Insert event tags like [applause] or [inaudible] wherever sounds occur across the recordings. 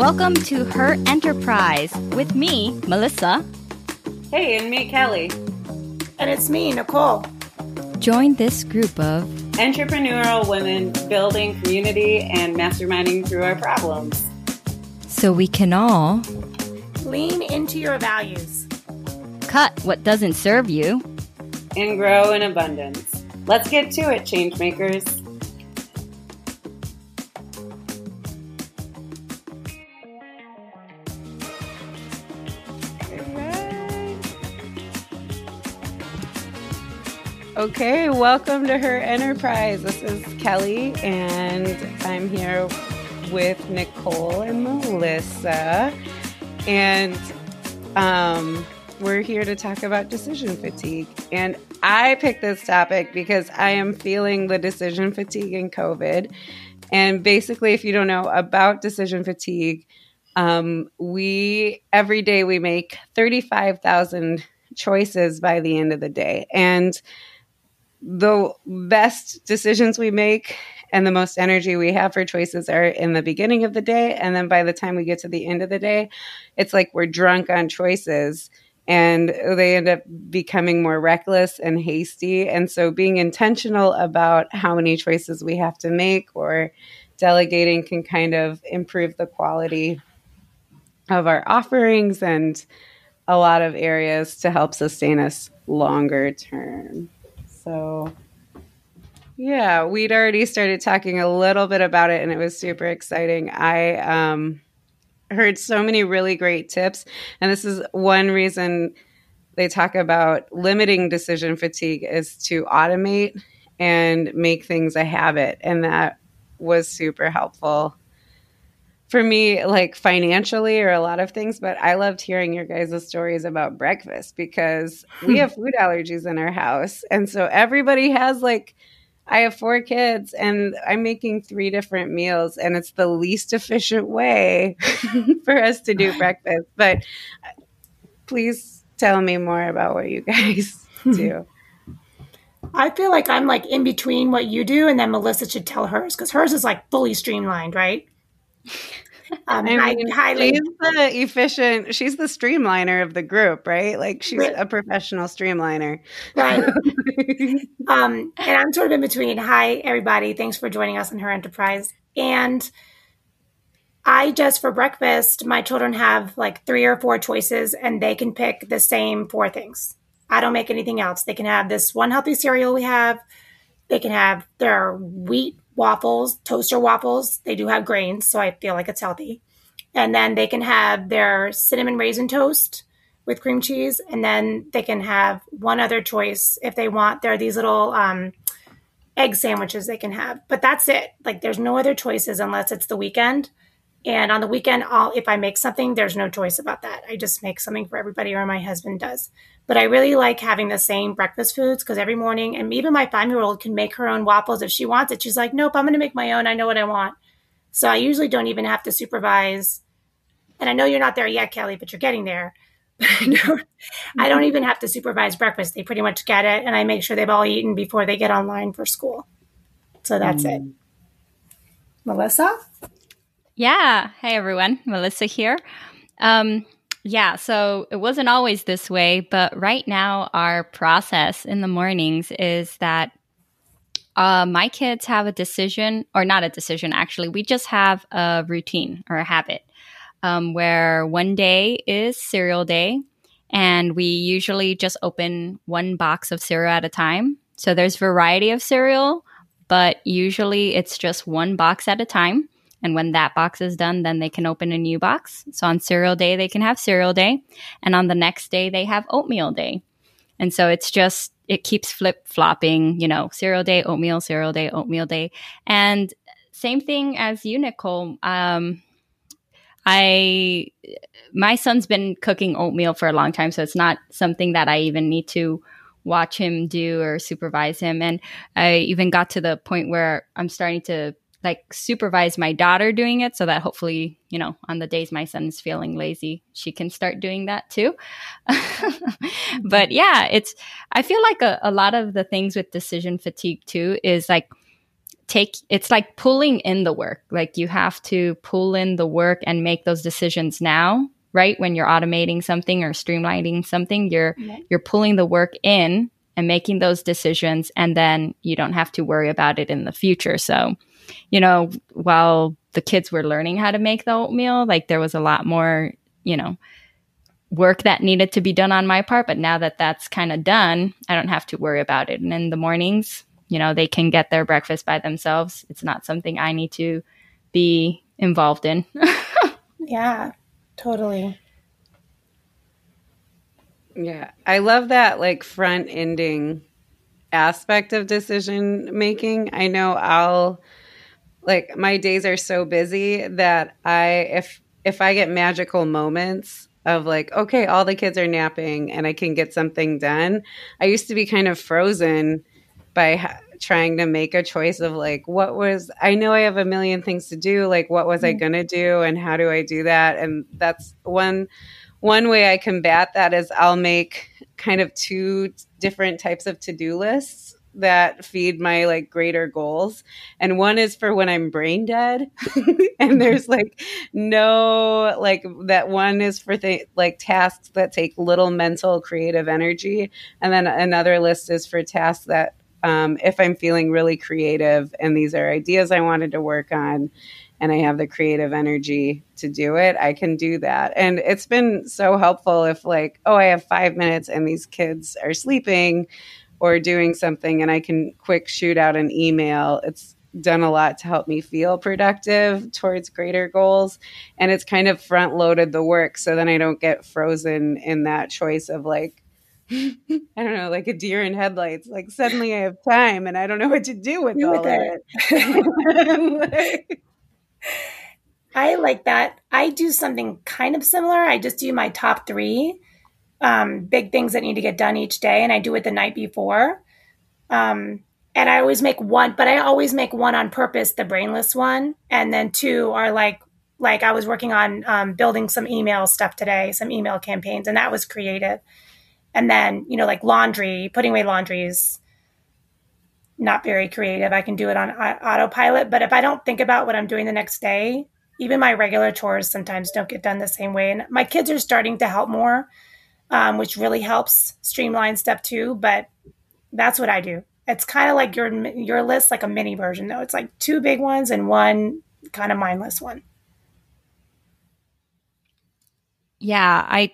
Welcome to Her Enterprise with me, Melissa. Hey, and me, Kelly. And it's me, Nicole. Join this group of entrepreneurial women building community and masterminding through our problems. So we can all lean into your values, cut what doesn't serve you, and grow in abundance. Let's get to it, changemakers. Okay, welcome to Her Enterprise. This is Kelly, and I'm here with Nicole and Melissa. And um, we're here to talk about decision fatigue. And I picked this topic because I am feeling the decision fatigue in COVID. And basically, if you don't know about decision fatigue, um, we every day we make 35,000 choices by the end of the day. And the best decisions we make and the most energy we have for choices are in the beginning of the day. And then by the time we get to the end of the day, it's like we're drunk on choices and they end up becoming more reckless and hasty. And so being intentional about how many choices we have to make or delegating can kind of improve the quality of our offerings and a lot of areas to help sustain us longer term. So, yeah, we'd already started talking a little bit about it, and it was super exciting. I um, heard so many really great tips, and this is one reason they talk about limiting decision fatigue is to automate and make things a habit, and that was super helpful for me, like financially or a lot of things, but I loved hearing your guys' stories about breakfast because [laughs] we have food allergies in our house. And so everybody has like, I have four kids and I'm making three different meals, and it's the least efficient way [laughs] for us to do breakfast. But uh, please tell me more about what you guys hmm. do. I feel like I'm like in between what you do, and then Melissa should tell hers because hers is like fully streamlined, right? Um, I mean, highly she's the efficient. She's the streamliner of the group, right? Like she's a professional streamliner, right? [laughs] um, and I'm sort of in between. Hi, everybody! Thanks for joining us in her enterprise. And I just for breakfast, my children have like three or four choices, and they can pick the same four things. I don't make anything else. They can have this one healthy cereal we have. They can have their wheat waffles, toaster waffles. They do have grains, so I feel like it's healthy. And then they can have their cinnamon raisin toast with cream cheese. And then they can have one other choice if they want. There are these little um, egg sandwiches they can have, but that's it. Like there's no other choices unless it's the weekend. And on the weekend, I'll, if I make something, there's no choice about that. I just make something for everybody, or my husband does. But I really like having the same breakfast foods because every morning, and even my five year old can make her own waffles if she wants it. She's like, nope, I'm going to make my own. I know what I want. So I usually don't even have to supervise. And I know you're not there yet, Kelly, but you're getting there. [laughs] I don't, I don't even have to supervise breakfast. They pretty much get it. And I make sure they've all eaten before they get online for school. So that's mm. it. Melissa? Yeah. Hey, everyone. Melissa here. Um, yeah, so it wasn't always this way, but right now our process in the mornings is that uh, my kids have a decision, or not a decision, actually. We just have a routine or a habit um, where one day is cereal day, and we usually just open one box of cereal at a time. So there's variety of cereal, but usually it's just one box at a time. And when that box is done, then they can open a new box. So on cereal day, they can have cereal day. And on the next day, they have oatmeal day. And so it's just, it keeps flip flopping, you know, cereal day, oatmeal, cereal day, oatmeal day. And same thing as you, Nicole. Um, I, my son's been cooking oatmeal for a long time. So it's not something that I even need to watch him do or supervise him. And I even got to the point where I'm starting to like supervise my daughter doing it so that hopefully, you know, on the days my son is feeling lazy, she can start doing that too. [laughs] but mm-hmm. yeah, it's, I feel like a, a lot of the things with decision fatigue too is like take it's like pulling in the work. Like you have to pull in the work and make those decisions now, right? When you're automating something or streamlining something, you're you're pulling the work in and making those decisions and then you don't have to worry about it in the future. So, you know, while the kids were learning how to make the oatmeal, like there was a lot more, you know, work that needed to be done on my part. But now that that's kind of done, I don't have to worry about it. And in the mornings, you know, they can get their breakfast by themselves. It's not something I need to be involved in. [laughs] yeah, totally. Yeah. I love that like front ending aspect of decision making. I know I'll like my days are so busy that I if if I get magical moments of like okay all the kids are napping and I can get something done. I used to be kind of frozen by ha- trying to make a choice of like what was I know I have a million things to do like what was mm-hmm. I going to do and how do I do that and that's one one way I combat that is I'll make kind of two different types of to-do lists that feed my like greater goals. And one is for when i'm brain dead. [laughs] And there's like no like that one is for th- like tasks that take little mental creative energy. And then another list is for tasks that um, if i'm feeling really creative and these are ideas i wanted to work on and I have the creative energy to do it, I can do that. And it's been so helpful if, like, oh, I have five minutes and these kids are sleeping or doing something and I can quick shoot out an email. It's done a lot to help me feel productive towards greater goals. And it's kind of front loaded the work so then I don't get frozen in that choice of like, [laughs] I don't know, like a deer in headlights. Like suddenly I have time and I don't know what to do with do all with it. it. [laughs] [laughs] I like that. I do something kind of similar. I just do my top three um, big things that need to get done each day, and I do it the night before. Um, and I always make one, but I always make one on purpose, the brainless one, and then two are like like I was working on um, building some email stuff today, some email campaigns, and that was creative. And then you know like laundry, putting away laundry is not very creative. I can do it on autopilot, but if I don't think about what I'm doing the next day, even my regular chores sometimes don't get done the same way. And my kids are starting to help more, um, which really helps streamline step two. But that's what I do. It's kind of like your your list, like a mini version, though. It's like two big ones and one kind of mindless one. Yeah, I,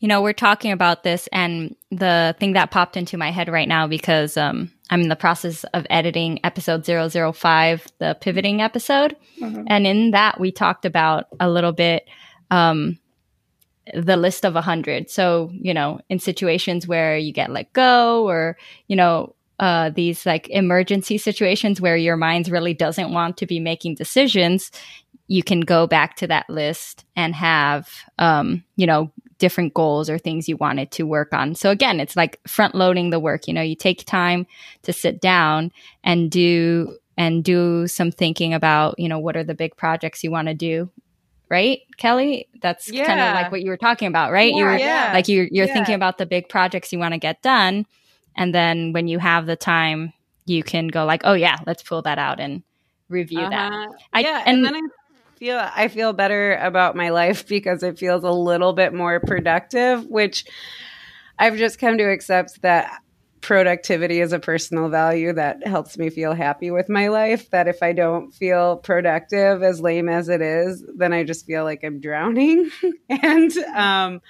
you know, we're talking about this, and the thing that popped into my head right now because um, I'm in the process of editing episode 005, the pivoting episode. Mm-hmm. And in that, we talked about a little bit um, the list of 100. So, you know, in situations where you get let go or, you know, uh, these like emergency situations where your mind really doesn't want to be making decisions, you can go back to that list and have, um, you know, different goals or things you wanted to work on. So again, it's like front loading the work. You know, you take time to sit down and do and do some thinking about, you know, what are the big projects you want to do. Right, Kelly? That's yeah. kind of like what you were talking about, right? Yeah, you were yeah. like you're you're thinking about the big projects you want to get done. And then when you have the time, you can go like, oh yeah, let's pull that out and review uh-huh. that. I, yeah, and, and then I feel I feel better about my life [laughs] because it feels a little bit more productive, which I've just come to accept that productivity is a personal value that helps me feel happy with my life. That if I don't feel productive, as lame as it is, then I just feel like I'm drowning. [laughs] and, um,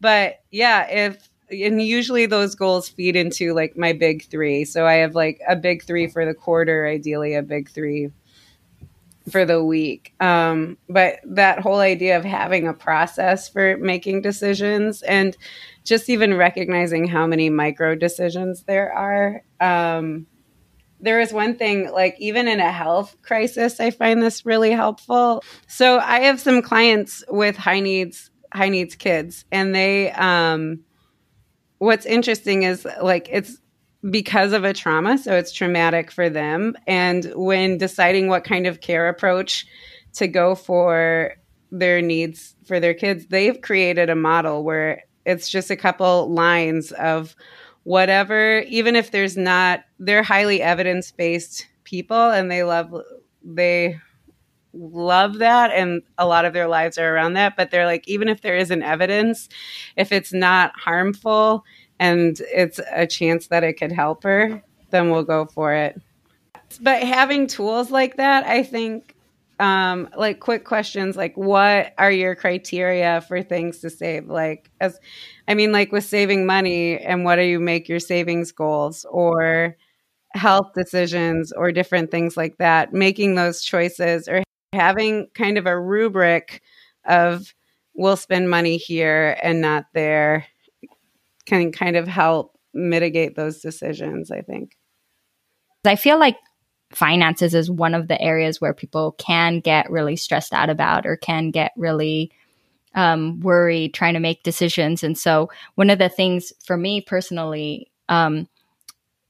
but yeah, if, and usually those goals feed into like my big three. So I have like a big three for the quarter, ideally a big three for the week. Um, but that whole idea of having a process for making decisions and just even recognizing how many micro decisions there are. Um, there is one thing, like even in a health crisis, I find this really helpful. So I have some clients with high needs, high needs kids, and they, um, what's interesting is like it's because of a trauma. So it's traumatic for them. And when deciding what kind of care approach to go for their needs for their kids, they've created a model where it's just a couple lines of whatever, even if there's not, they're highly evidence based people and they love they love that and a lot of their lives are around that but they're like even if there isn't evidence if it's not harmful and it's a chance that it could help her then we'll go for it. But having tools like that i think um, like quick questions like what are your criteria for things to save? Like as i mean like with saving money and what do you make your savings goals or health decisions or different things like that making those choices or having kind of a rubric of we'll spend money here and not there can kind of help mitigate those decisions, I think. I feel like finances is one of the areas where people can get really stressed out about or can get really um, worried trying to make decisions. And so, one of the things for me personally, um,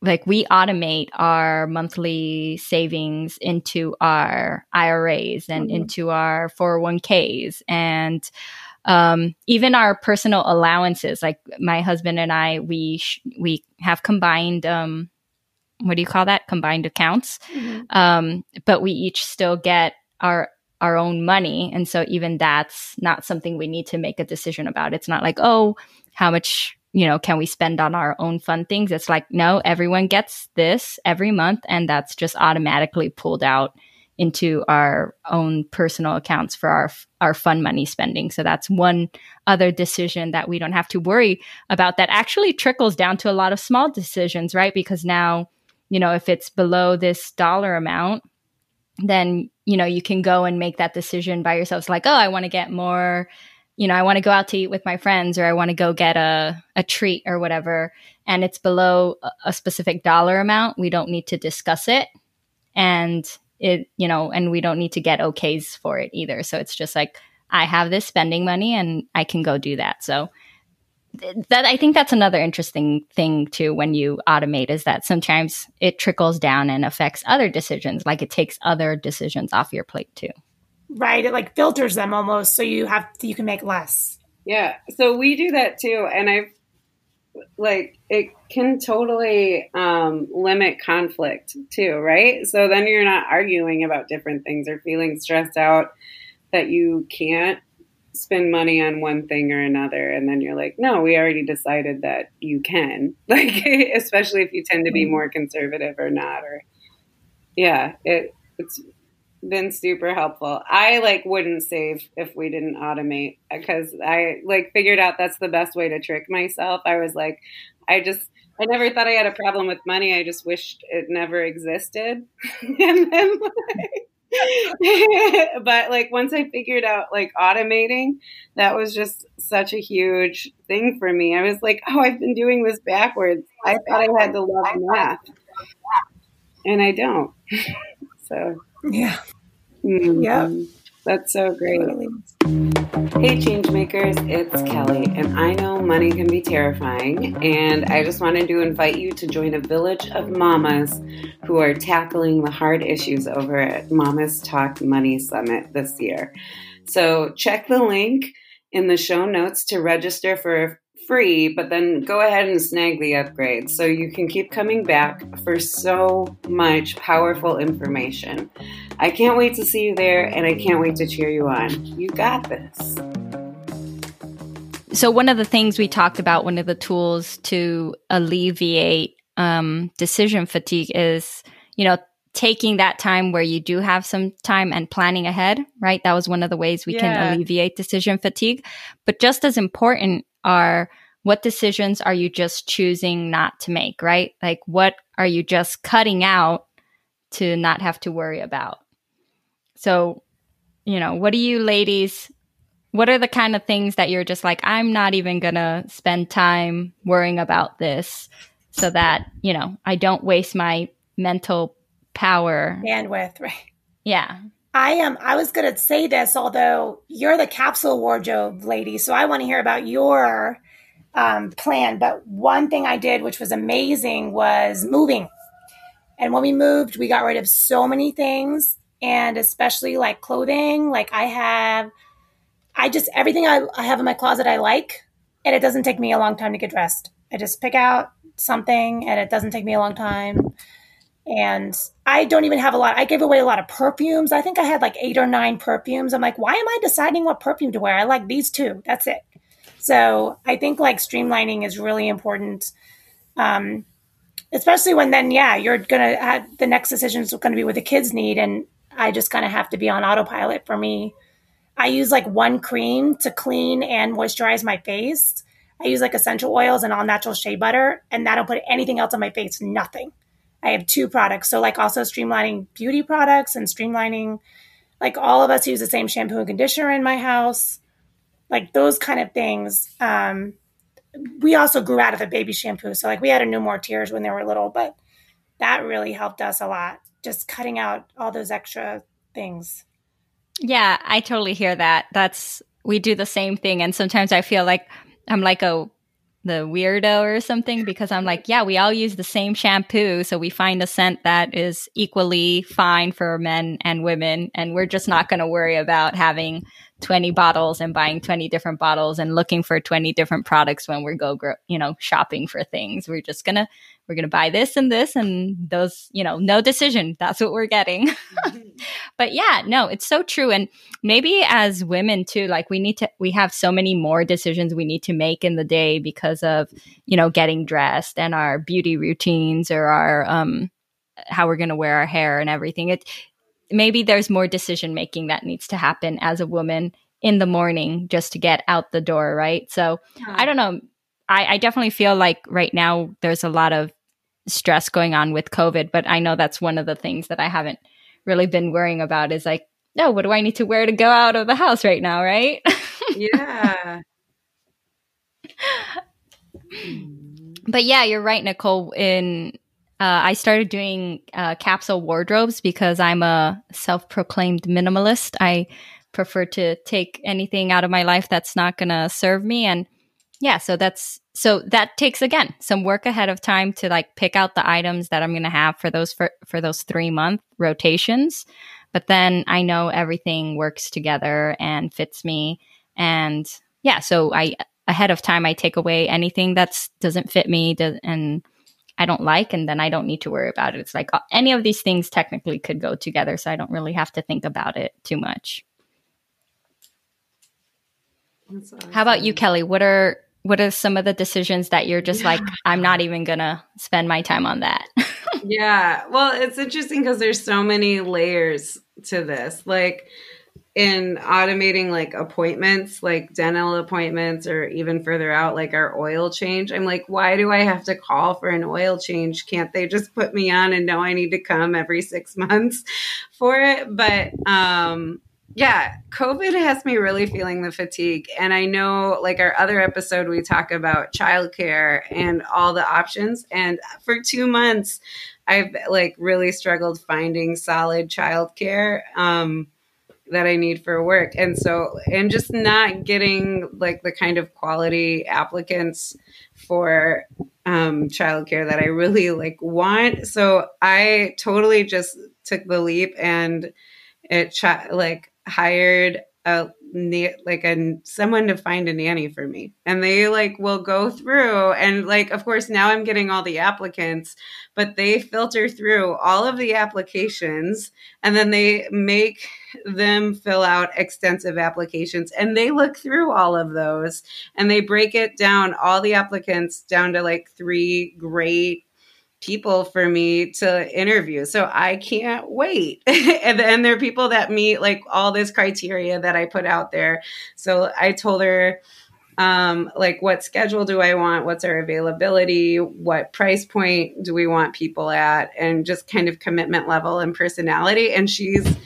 like we automate our monthly savings into our IRAs and mm-hmm. into our 401ks and um, even our personal allowances. Like my husband and I, we sh- we have combined. Um, what do you call that? Combined accounts. Mm-hmm. Um, but we each still get our our own money, and so even that's not something we need to make a decision about. It's not like oh, how much you know, can we spend on our own fun things? It's like, no, everyone gets this every month, and that's just automatically pulled out into our own personal accounts for our our fun money spending. So that's one other decision that we don't have to worry about that actually trickles down to a lot of small decisions, right? Because now, you know, if it's below this dollar amount, then you know, you can go and make that decision by yourself. It's like, oh, I want to get more you know, I want to go out to eat with my friends or I want to go get a, a treat or whatever, and it's below a specific dollar amount, we don't need to discuss it. And it, you know, and we don't need to get okays for it either. So it's just like, I have this spending money and I can go do that. So that I think that's another interesting thing too when you automate is that sometimes it trickles down and affects other decisions, like it takes other decisions off your plate too right? It like filters them almost, so you have you can make less. Yeah, so we do that too, and I've like it can totally um, limit conflict too, right? So then you're not arguing about different things or feeling stressed out that you can't spend money on one thing or another and then you're like no we already decided that you can [laughs] like especially if you tend to be mm-hmm. more conservative or not or yeah it it's been super helpful. I like wouldn't save if we didn't automate because I like figured out that's the best way to trick myself. I was like, I just I never thought I had a problem with money. I just wished it never existed. [laughs] and then like, [laughs] but like once I figured out like automating, that was just such a huge thing for me. I was like, oh, I've been doing this backwards. I thought I had to love math. And I don't. [laughs] so yeah. Mm-hmm. Yeah. That's so great. Hey, changemakers, it's Kelly, and I know money can be terrifying. And I just wanted to invite you to join a village of mamas who are tackling the hard issues over at Mamas Talk Money Summit this year. So check the link in the show notes to register for free, but then go ahead and snag the upgrade so you can keep coming back for so much powerful information. I can't wait to see you there and I can't wait to cheer you on. You got this. So, one of the things we talked about, one of the tools to alleviate um, decision fatigue is, you know, taking that time where you do have some time and planning ahead, right? That was one of the ways we yeah. can alleviate decision fatigue. But just as important are what decisions are you just choosing not to make, right? Like what are you just cutting out to not have to worry about? So, you know, what do you ladies what are the kind of things that you're just like I'm not even going to spend time worrying about this so that, you know, I don't waste my mental power bandwidth, right? Yeah. I am. I was going to say this, although you're the capsule wardrobe lady, so I want to hear about your um, plan. But one thing I did, which was amazing, was moving. And when we moved, we got rid of so many things, and especially like clothing. Like I have, I just everything I, I have in my closet I like, and it doesn't take me a long time to get dressed. I just pick out something, and it doesn't take me a long time. And I don't even have a lot. I gave away a lot of perfumes. I think I had like eight or nine perfumes. I'm like, why am I deciding what perfume to wear? I like these two. That's it. So I think like streamlining is really important. Um, especially when then, yeah, you're going to have the next decision is going to be what the kids need. And I just kind of have to be on autopilot for me. I use like one cream to clean and moisturize my face. I use like essential oils and all natural shea butter, and don't put anything else on my face, nothing. I have two products. So, like, also streamlining beauty products and streamlining, like, all of us use the same shampoo and conditioner in my house, like, those kind of things. Um, we also grew out of the baby shampoo. So, like, we had a No More Tears when they were little, but that really helped us a lot, just cutting out all those extra things. Yeah, I totally hear that. That's, we do the same thing. And sometimes I feel like I'm like a the weirdo or something because I'm like, yeah, we all use the same shampoo. So we find a scent that is equally fine for men and women. And we're just not going to worry about having 20 bottles and buying 20 different bottles and looking for 20 different products when we go, you know, shopping for things. We're just going to we're to buy this and this and those, you know, no decision. That's what we're getting. [laughs] Mm-hmm. but yeah, no, it's so true. And maybe as women too, like we need to, we have so many more decisions we need to make in the day because of, you know, getting dressed and our beauty routines or our, um, how we're going to wear our hair and everything. It, maybe there's more decision making that needs to happen as a woman in the morning just to get out the door, right? So yeah. I don't know. I, I definitely feel like right now there's a lot of stress going on with COVID, but I know that's one of the things that I haven't really been worrying about is like, no, what do I need to wear to go out of the house right now, right? [laughs] yeah. but yeah, you're right, Nicole. In uh, I started doing uh, capsule wardrobes because I'm a self-proclaimed minimalist. I prefer to take anything out of my life that's not going to serve me, and yeah, so that's so that takes again some work ahead of time to like pick out the items that I'm going to have for those for, for those 3 month rotations. But then I know everything works together and fits me and yeah, so I ahead of time I take away anything that doesn't fit me does, and I don't like and then I don't need to worry about it. It's like uh, any of these things technically could go together so I don't really have to think about it too much. Awesome. How about you, Kelly? What are what are some of the decisions that you're just yeah. like i'm not even gonna spend my time on that [laughs] yeah well it's interesting because there's so many layers to this like in automating like appointments like dental appointments or even further out like our oil change i'm like why do i have to call for an oil change can't they just put me on and know i need to come every six [laughs] months for it but um yeah, COVID has me really feeling the fatigue. And I know, like our other episode, we talk about childcare and all the options. And for two months, I've like really struggled finding solid childcare um, that I need for work. And so, and just not getting like the kind of quality applicants for um, childcare that I really like want. So I totally just took the leap and it ch- like hired a like a someone to find a nanny for me and they like will go through and like of course now i'm getting all the applicants but they filter through all of the applications and then they make them fill out extensive applications and they look through all of those and they break it down all the applicants down to like three great people for me to interview. So I can't wait. [laughs] and then there are people that meet like all this criteria that I put out there. So I told her, um, like what schedule do I want? What's our availability? What price point do we want people at? And just kind of commitment level and personality. And she's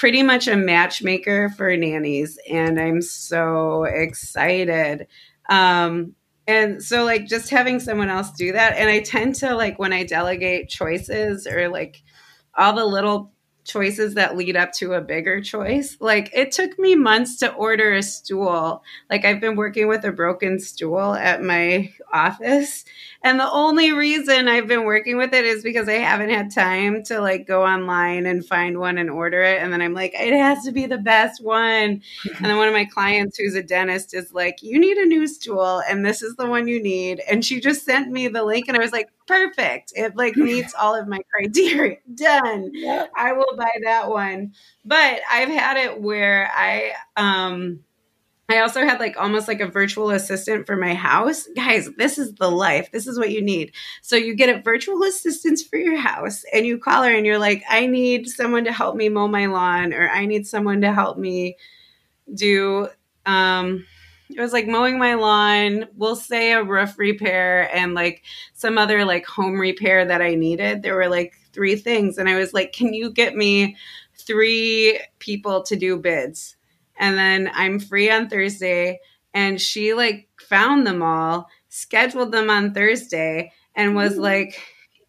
pretty much a matchmaker for nannies. And I'm so excited. Um, and so like just having someone else do that and i tend to like when i delegate choices or like all the little choices that lead up to a bigger choice. Like it took me months to order a stool. Like I've been working with a broken stool at my office. And the only reason I've been working with it is because I haven't had time to like go online and find one and order it. And then I'm like, it has to be the best one. and then one of my clients who's a dentist is like, you need a new stool and this is the one you need. And she just sent me the link and I was like, perfect. It like [laughs] meets all of my criteria. Done. Yep. I will buy that one. But I've had it where I um I also had like almost like a virtual assistant for my house. Guys, this is the life. This is what you need. So you get a virtual assistant for your house and you call her and you're like, I need someone to help me mow my lawn or I need someone to help me do um it was like mowing my lawn, we'll say a roof repair and like some other like home repair that I needed. There were like three things and I was like, "Can you get me three people to do bids?" And then I'm free on Thursday and she like found them all, scheduled them on Thursday and was mm-hmm. like,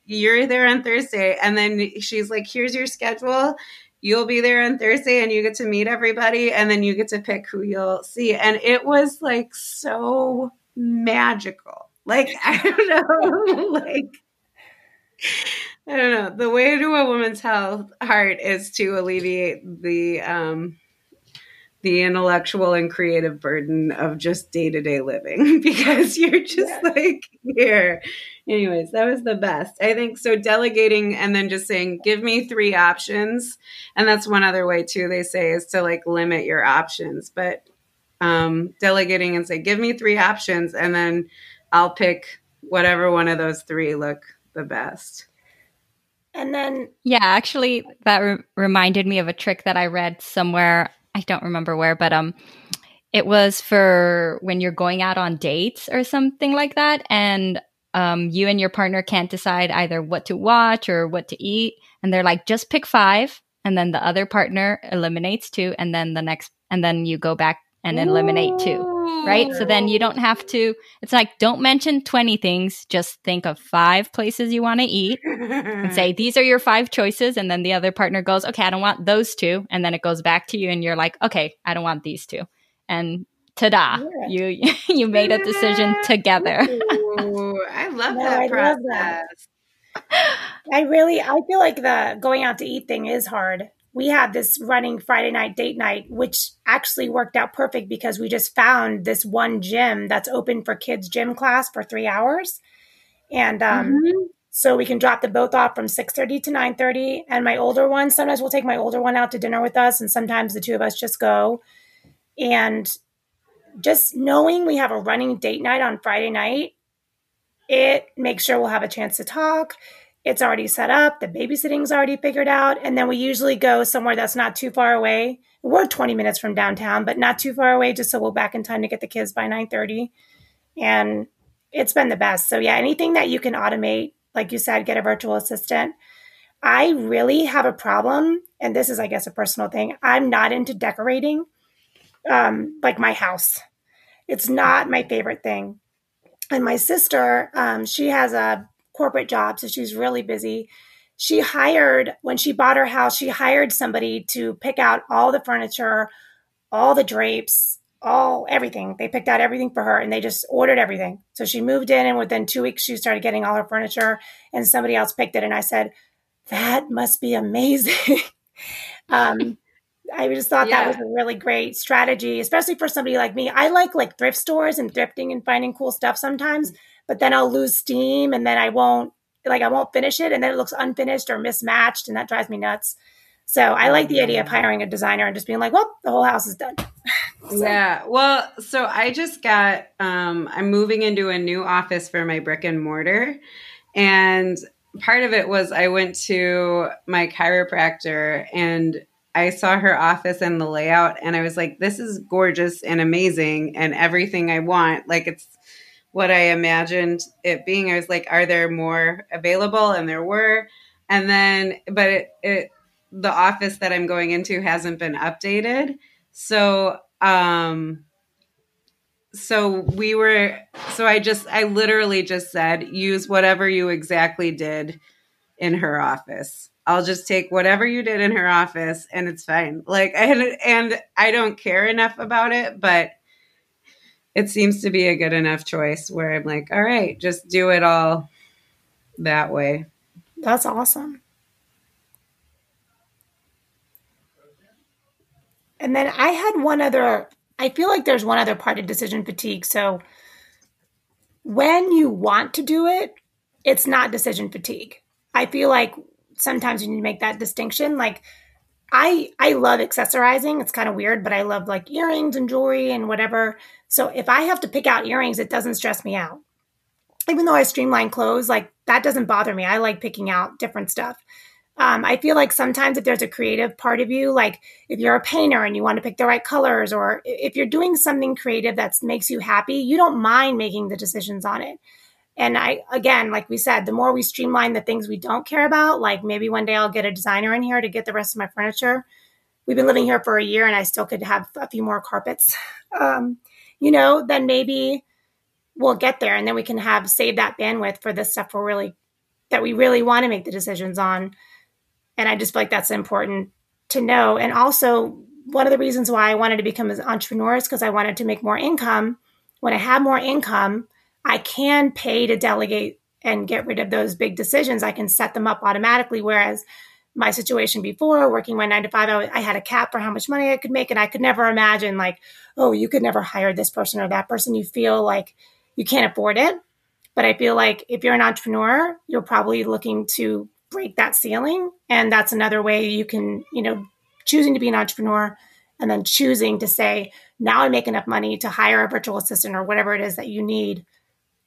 "You're there on Thursday." And then she's like, "Here's your schedule you'll be there on Thursday and you get to meet everybody and then you get to pick who you'll see. And it was like so magical. Like, [laughs] I don't know, [laughs] like, I don't know. The way to a woman's health heart is to alleviate the um the intellectual and creative burden of just day-to-day living [laughs] because you're just yeah. like here. Anyways that was the best. I think so delegating and then just saying give me three options and that's one other way too they say is to like limit your options but um, delegating and say give me three options and then i'll pick whatever one of those three look the best. And then yeah actually that re- reminded me of a trick that i read somewhere I don't remember where, but um, it was for when you're going out on dates or something like that, and um, you and your partner can't decide either what to watch or what to eat, and they're like, just pick five, and then the other partner eliminates two, and then the next, and then you go back and eliminate two right? So then you don't have to, it's like, don't mention 20 things. Just think of five places you want to eat and say, [laughs] these are your five choices. And then the other partner goes, okay, I don't want those two. And then it goes back to you and you're like, okay, I don't want these two. And ta-da, yeah. you, [laughs] you made a decision together. Ooh, I love no, that I process. Love that. I really, I feel like the going out to eat thing is hard we had this running Friday night date night, which actually worked out perfect because we just found this one gym that's open for kids' gym class for three hours. And um, mm-hmm. so we can drop the both off from 6.30 to 9.30. And my older one, sometimes we'll take my older one out to dinner with us. And sometimes the two of us just go. And just knowing we have a running date night on Friday night, it makes sure we'll have a chance to talk it's already set up, the babysitting's already figured out, and then we usually go somewhere that's not too far away. We're 20 minutes from downtown, but not too far away, just so we're back in time to get the kids by 9:30. And it's been the best. So yeah, anything that you can automate, like you said, get a virtual assistant. I really have a problem, and this is, I guess, a personal thing. I'm not into decorating, um, like my house. It's not my favorite thing. And my sister, um, she has a corporate job, so she's really busy. She hired, when she bought her house, she hired somebody to pick out all the furniture, all the drapes, all everything. They picked out everything for her and they just ordered everything. So she moved in, and within two weeks, she started getting all her furniture, and somebody else picked it. And I said, That must be amazing. [laughs] um, I just thought yeah. that was a really great strategy, especially for somebody like me. I like like thrift stores and thrifting and finding cool stuff sometimes but then I'll lose steam and then I won't like I won't finish it and then it looks unfinished or mismatched and that drives me nuts. So I like the idea of hiring a designer and just being like, well, the whole house is done. [laughs] so. Yeah. Well, so I just got um I'm moving into a new office for my brick and mortar and part of it was I went to my chiropractor and I saw her office and the layout and I was like this is gorgeous and amazing and everything I want. Like it's what I imagined it being. I was like, are there more available? And there were. And then, but it, it the office that I'm going into hasn't been updated. So, um, so we were, so I just, I literally just said, use whatever you exactly did in her office. I'll just take whatever you did in her office and it's fine. Like, and, and I don't care enough about it, but it seems to be a good enough choice where I'm like, all right, just do it all that way. That's awesome. And then I had one other, I feel like there's one other part of decision fatigue. So when you want to do it, it's not decision fatigue. I feel like sometimes you need to make that distinction. Like I I love accessorizing. It's kind of weird, but I love like earrings and jewelry and whatever. So if I have to pick out earrings, it doesn't stress me out. Even though I streamline clothes, like that doesn't bother me. I like picking out different stuff. Um, I feel like sometimes if there's a creative part of you, like if you're a painter and you want to pick the right colors, or if you're doing something creative that makes you happy, you don't mind making the decisions on it. And I, again, like we said, the more we streamline the things we don't care about, like maybe one day I'll get a designer in here to get the rest of my furniture. We've been living here for a year and I still could have a few more carpets. [laughs] Um, you know, then maybe we'll get there and then we can have save that bandwidth for the stuff we're really that we really want to make the decisions on. And i just feel like that's important to know. And also one of the reasons why i wanted to become an entrepreneur is because i wanted to make more income. When i have more income i can pay to delegate and get rid of those big decisions. I can set them up automatically whereas my situation before working my nine to five I, I had a cap for how much money i could make and i could never imagine like oh you could never hire this person or that person you feel like you can't afford it. But I feel like if you're an entrepreneur, you're probably looking to break that ceiling. And that's another way you can, you know, choosing to be an entrepreneur and then choosing to say, now I make enough money to hire a virtual assistant or whatever it is that you need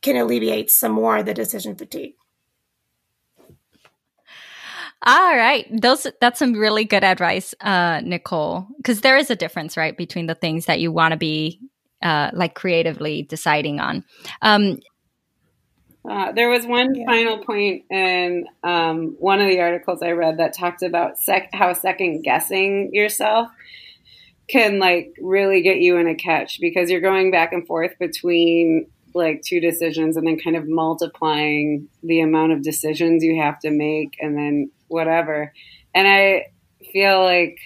can alleviate some more of the decision fatigue. All right. Those that's some really good advice, uh, Nicole. Because there is a difference, right, between the things that you want to be uh, like creatively deciding on. Um, uh, there was one yeah. final point in um, one of the articles I read that talked about sec- how second guessing yourself can like really get you in a catch because you're going back and forth between like two decisions and then kind of multiplying the amount of decisions you have to make and then whatever. And I feel like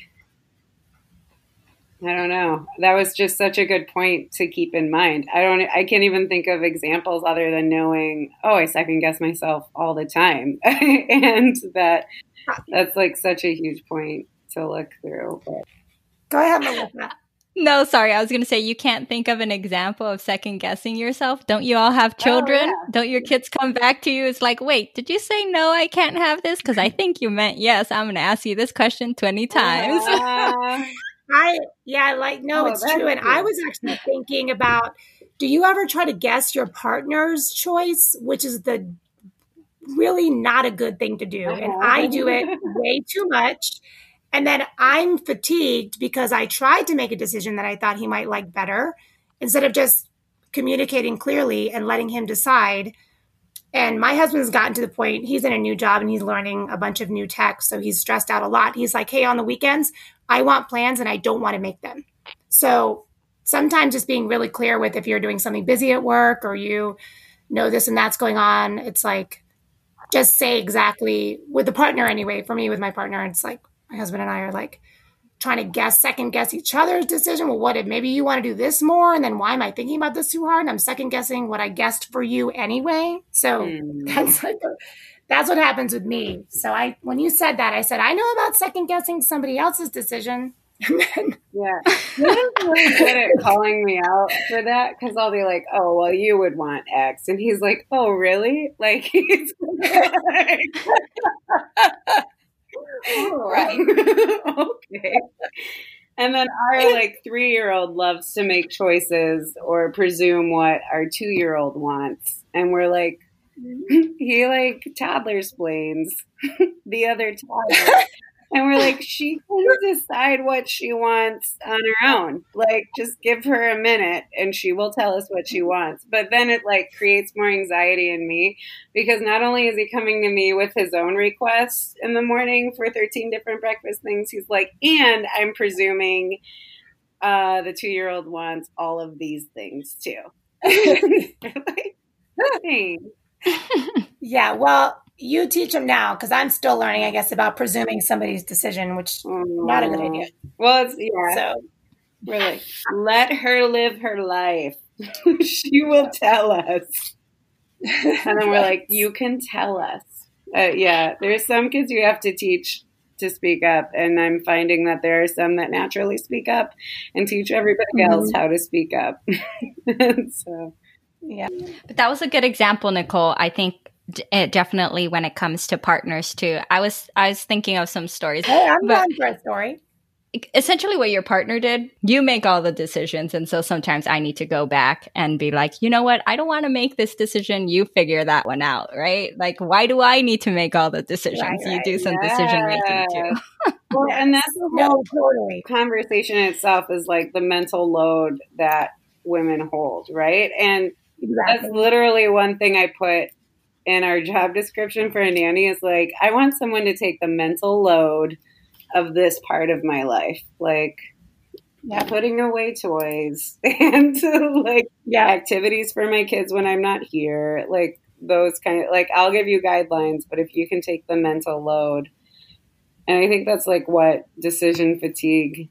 I don't know. That was just such a good point to keep in mind. I don't I can't even think of examples other than knowing, oh, I second guess myself all the time. [laughs] and that that's like such a huge point to look through. But. Go ahead, Melissa. No, sorry. I was going to say you can't think of an example of second guessing yourself. Don't you all have children? Oh, yeah. Don't your kids come back to you? It's like, wait, did you say no? I can't have this because I think you meant yes. I'm going to ask you this question twenty times. Uh, [laughs] I yeah, like no, oh, it's true. And I was actually thinking about do you ever try to guess your partner's choice, which is the really not a good thing to do. And uh-huh. I do it way too much. And then I'm fatigued because I tried to make a decision that I thought he might like better instead of just communicating clearly and letting him decide. And my husband's gotten to the point, he's in a new job and he's learning a bunch of new tech. So he's stressed out a lot. He's like, hey, on the weekends, I want plans and I don't want to make them. So sometimes just being really clear with if you're doing something busy at work or you know this and that's going on, it's like just say exactly with the partner anyway. For me, with my partner, it's like my husband and I are like trying to guess, second guess each other's decision. Well, what if maybe you want to do this more? And then why am I thinking about this too hard? And I'm second guessing what I guessed for you anyway. So mm. that's [laughs] like a, that's what happens with me. So I, when you said that, I said, I know about second guessing somebody else's decision. [laughs] yeah, he's really good at [laughs] calling me out for that because I'll be like, "Oh, well, you would want X," and he's like, "Oh, really?" Like he's like, all [laughs] right, okay. And then our [laughs] like three year old loves to make choices or presume what our two year old wants, and we're like, mm-hmm. [laughs] he like toddler splains the other toddler. And we're like, she can [laughs] decide what she wants on her own. Like, just give her a minute and she will tell us what she wants. But then it like creates more anxiety in me because not only is he coming to me with his own requests in the morning for 13 different breakfast things, he's like, and I'm presuming uh, the two year old wants all of these things too. [laughs] [laughs] like, yeah, well, you teach them now because I'm still learning, I guess, about presuming somebody's decision, which not a good idea. Well, it's yeah. So really, let her live her life. [laughs] she will tell us, and then we're like, you can tell us. Uh, yeah, there's some kids you have to teach to speak up, and I'm finding that there are some that naturally speak up and teach everybody mm-hmm. else how to speak up. [laughs] so yeah. But that was a good example, Nicole. I think d- eh, definitely when it comes to partners too. I was I was thinking of some stories. Hey, I'm but, for a story essentially what your partner did you make all the decisions and so sometimes i need to go back and be like you know what i don't want to make this decision you figure that one out right like why do i need to make all the decisions right, you right. do some yes. decision making too [laughs] well, and that's the whole totally. conversation itself is like the mental load that women hold right and exactly. that's literally one thing i put in our job description for a nanny is like i want someone to take the mental load of this part of my life. Like, yeah. putting away toys [laughs] and like yeah. activities for my kids when I'm not here. Like, those kind of like, I'll give you guidelines, but if you can take the mental load, and I think that's like what decision fatigue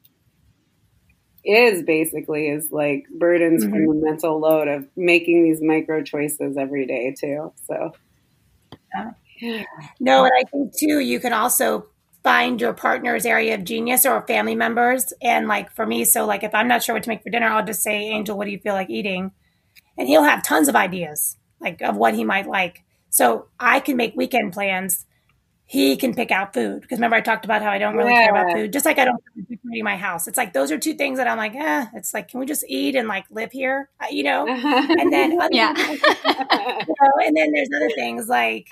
is basically is like burdens mm-hmm. from the mental load of making these micro choices every day too. So, [sighs] no, and I think too, you can also find your partner's area of genius or family members. And like for me, so like if I'm not sure what to make for dinner, I'll just say, Angel, what do you feel like eating? And he'll have tons of ideas like of what he might like. So I can make weekend plans. He can pick out food because remember I talked about how I don't really yeah. care about food, just like I don't decorating my house. It's like those are two things that I'm like, eh. It's like, can we just eat and like live here, uh, you know? [laughs] And then, yeah, you know, and then there's other things like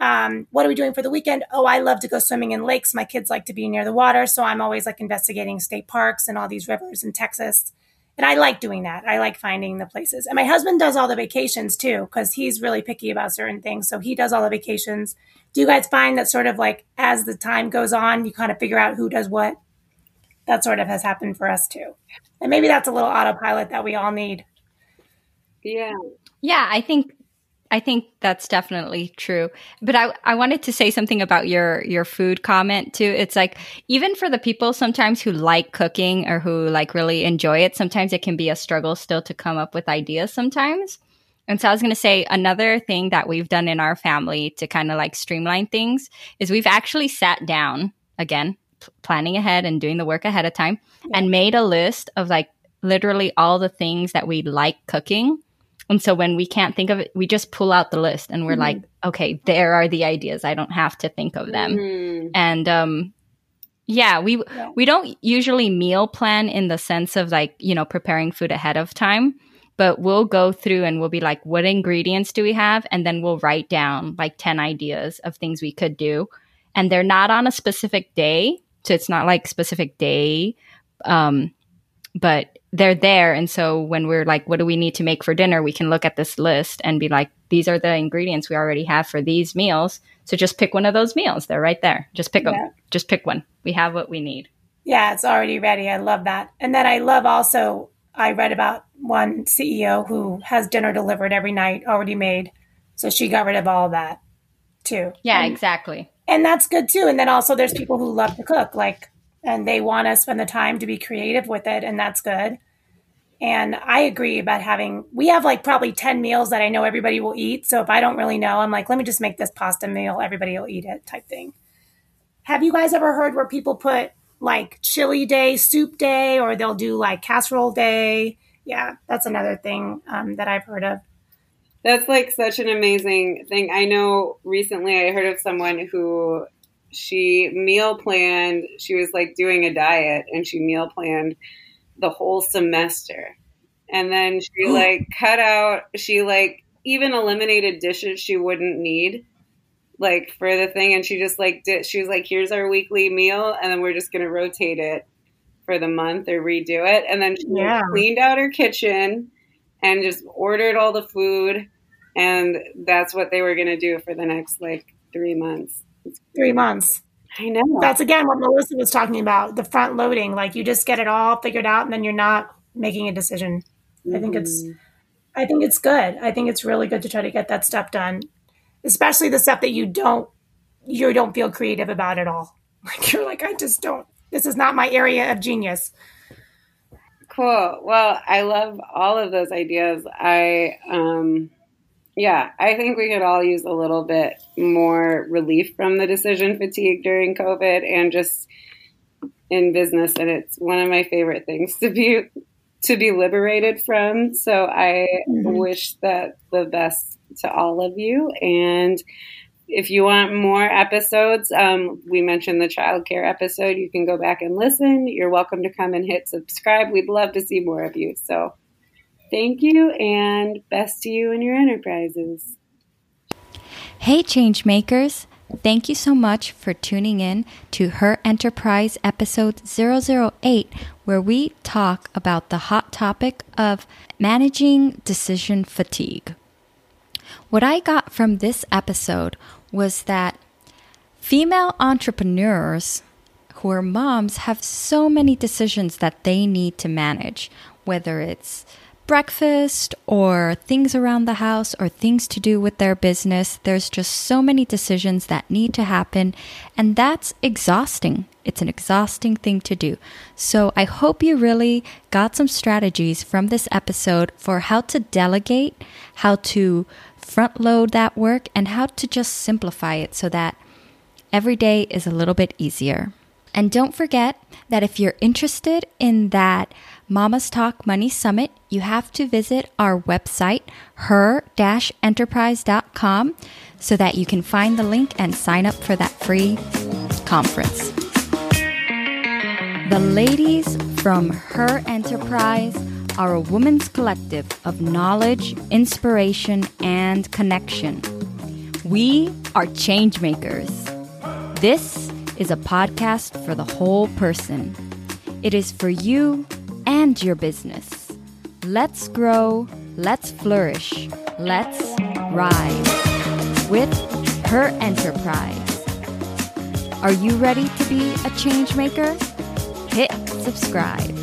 um, what are we doing for the weekend? Oh, I love to go swimming in lakes. My kids like to be near the water. So I'm always like investigating state parks and all these rivers in Texas. And I like doing that. I like finding the places. And my husband does all the vacations too, because he's really picky about certain things. So he does all the vacations. Do you guys find that sort of like as the time goes on, you kind of figure out who does what? That sort of has happened for us too. And maybe that's a little autopilot that we all need. Yeah. Yeah, I think I think that's definitely true. But I, I wanted to say something about your your food comment too. It's like even for the people sometimes who like cooking or who like really enjoy it, sometimes it can be a struggle still to come up with ideas sometimes. And so I was going to say another thing that we've done in our family to kind of like streamline things is we've actually sat down again, p- planning ahead and doing the work ahead of time and made a list of like literally all the things that we like cooking and so when we can't think of it, we just pull out the list and we're mm-hmm. like, okay, there are the ideas. I don't have to think of them. Mm-hmm. And um yeah, we yeah. we don't usually meal plan in the sense of like, you know, preparing food ahead of time, but we'll go through and we'll be like, what ingredients do we have? And then we'll write down like 10 ideas of things we could do. And they're not on a specific day. So it's not like specific day. Um, but they're there. And so when we're like, what do we need to make for dinner? We can look at this list and be like, these are the ingredients we already have for these meals. So just pick one of those meals. They're right there. Just pick yeah. them. Just pick one. We have what we need. Yeah, it's already ready. I love that. And then I love also, I read about one CEO who has dinner delivered every night already made. So she got rid of all that too. Yeah, and, exactly. And that's good too. And then also there's people who love to cook. Like and they want to spend the time to be creative with it and that's good. And i agree about having we have like probably 10 meals that i know everybody will eat. So if i don't really know i'm like let me just make this pasta meal. Everybody will eat it type thing. Have you guys ever heard where people put like chili day soup day or they'll do like casserole day? Yeah that's another thing um, that i've heard of. That's like such an amazing thing. I know recently i heard of someone who she meal planned, she was like doing a diet and she meal planned the whole semester. And then she [gasps] like cut out, she like even eliminated dishes she wouldn't need like for the thing and she just like did she was like here's our weekly meal and then we're just going to rotate it for the month or redo it and then she yeah. cleaned out her kitchen and just ordered all the food and that's what they were going to do for the next like 3 months three months. I know. That's again what Melissa was talking about the front loading. Like you just get it all figured out and then you're not making a decision. Mm-hmm. I think it's mm-hmm. I think it's good. I think it's really good to try to get that stuff done. Especially the stuff that you don't you don't feel creative about at all. [laughs] Like you're like, I just don't this is not my area of genius. Cool. Well, I love all of those ideas. I um yeah, I think we could all use a little bit more relief from the decision fatigue during COVID and just in business and it's one of my favorite things to be to be liberated from. So I mm-hmm. wish that the best to all of you. And if you want more episodes, um, we mentioned the childcare episode. You can go back and listen. You're welcome to come and hit subscribe. We'd love to see more of you. So thank you and best to you and your enterprises. Hey, Changemakers. Thank you so much for tuning in to Her Enterprise episode 008, where we talk about the hot topic of managing decision fatigue. What I got from this episode was that female entrepreneurs who are moms have so many decisions that they need to manage, whether it's breakfast or things around the house or things to do with their business. There's just so many decisions that need to happen, and that's exhausting. It's an exhausting thing to do. So, I hope you really got some strategies from this episode for how to delegate, how to front load that work, and how to just simplify it so that every day is a little bit easier. And don't forget that if you're interested in that Mamas Talk Money Summit, you have to visit our website, her-enterprise.com, so that you can find the link and sign up for that free conference. The ladies from Her Enterprise are a woman's collective of knowledge, inspiration, and connection. We are change makers. This is a podcast for the whole person. It is for you and your business. Let's grow, let's flourish, let's rise with her enterprise. Are you ready to be a change maker? Hit subscribe.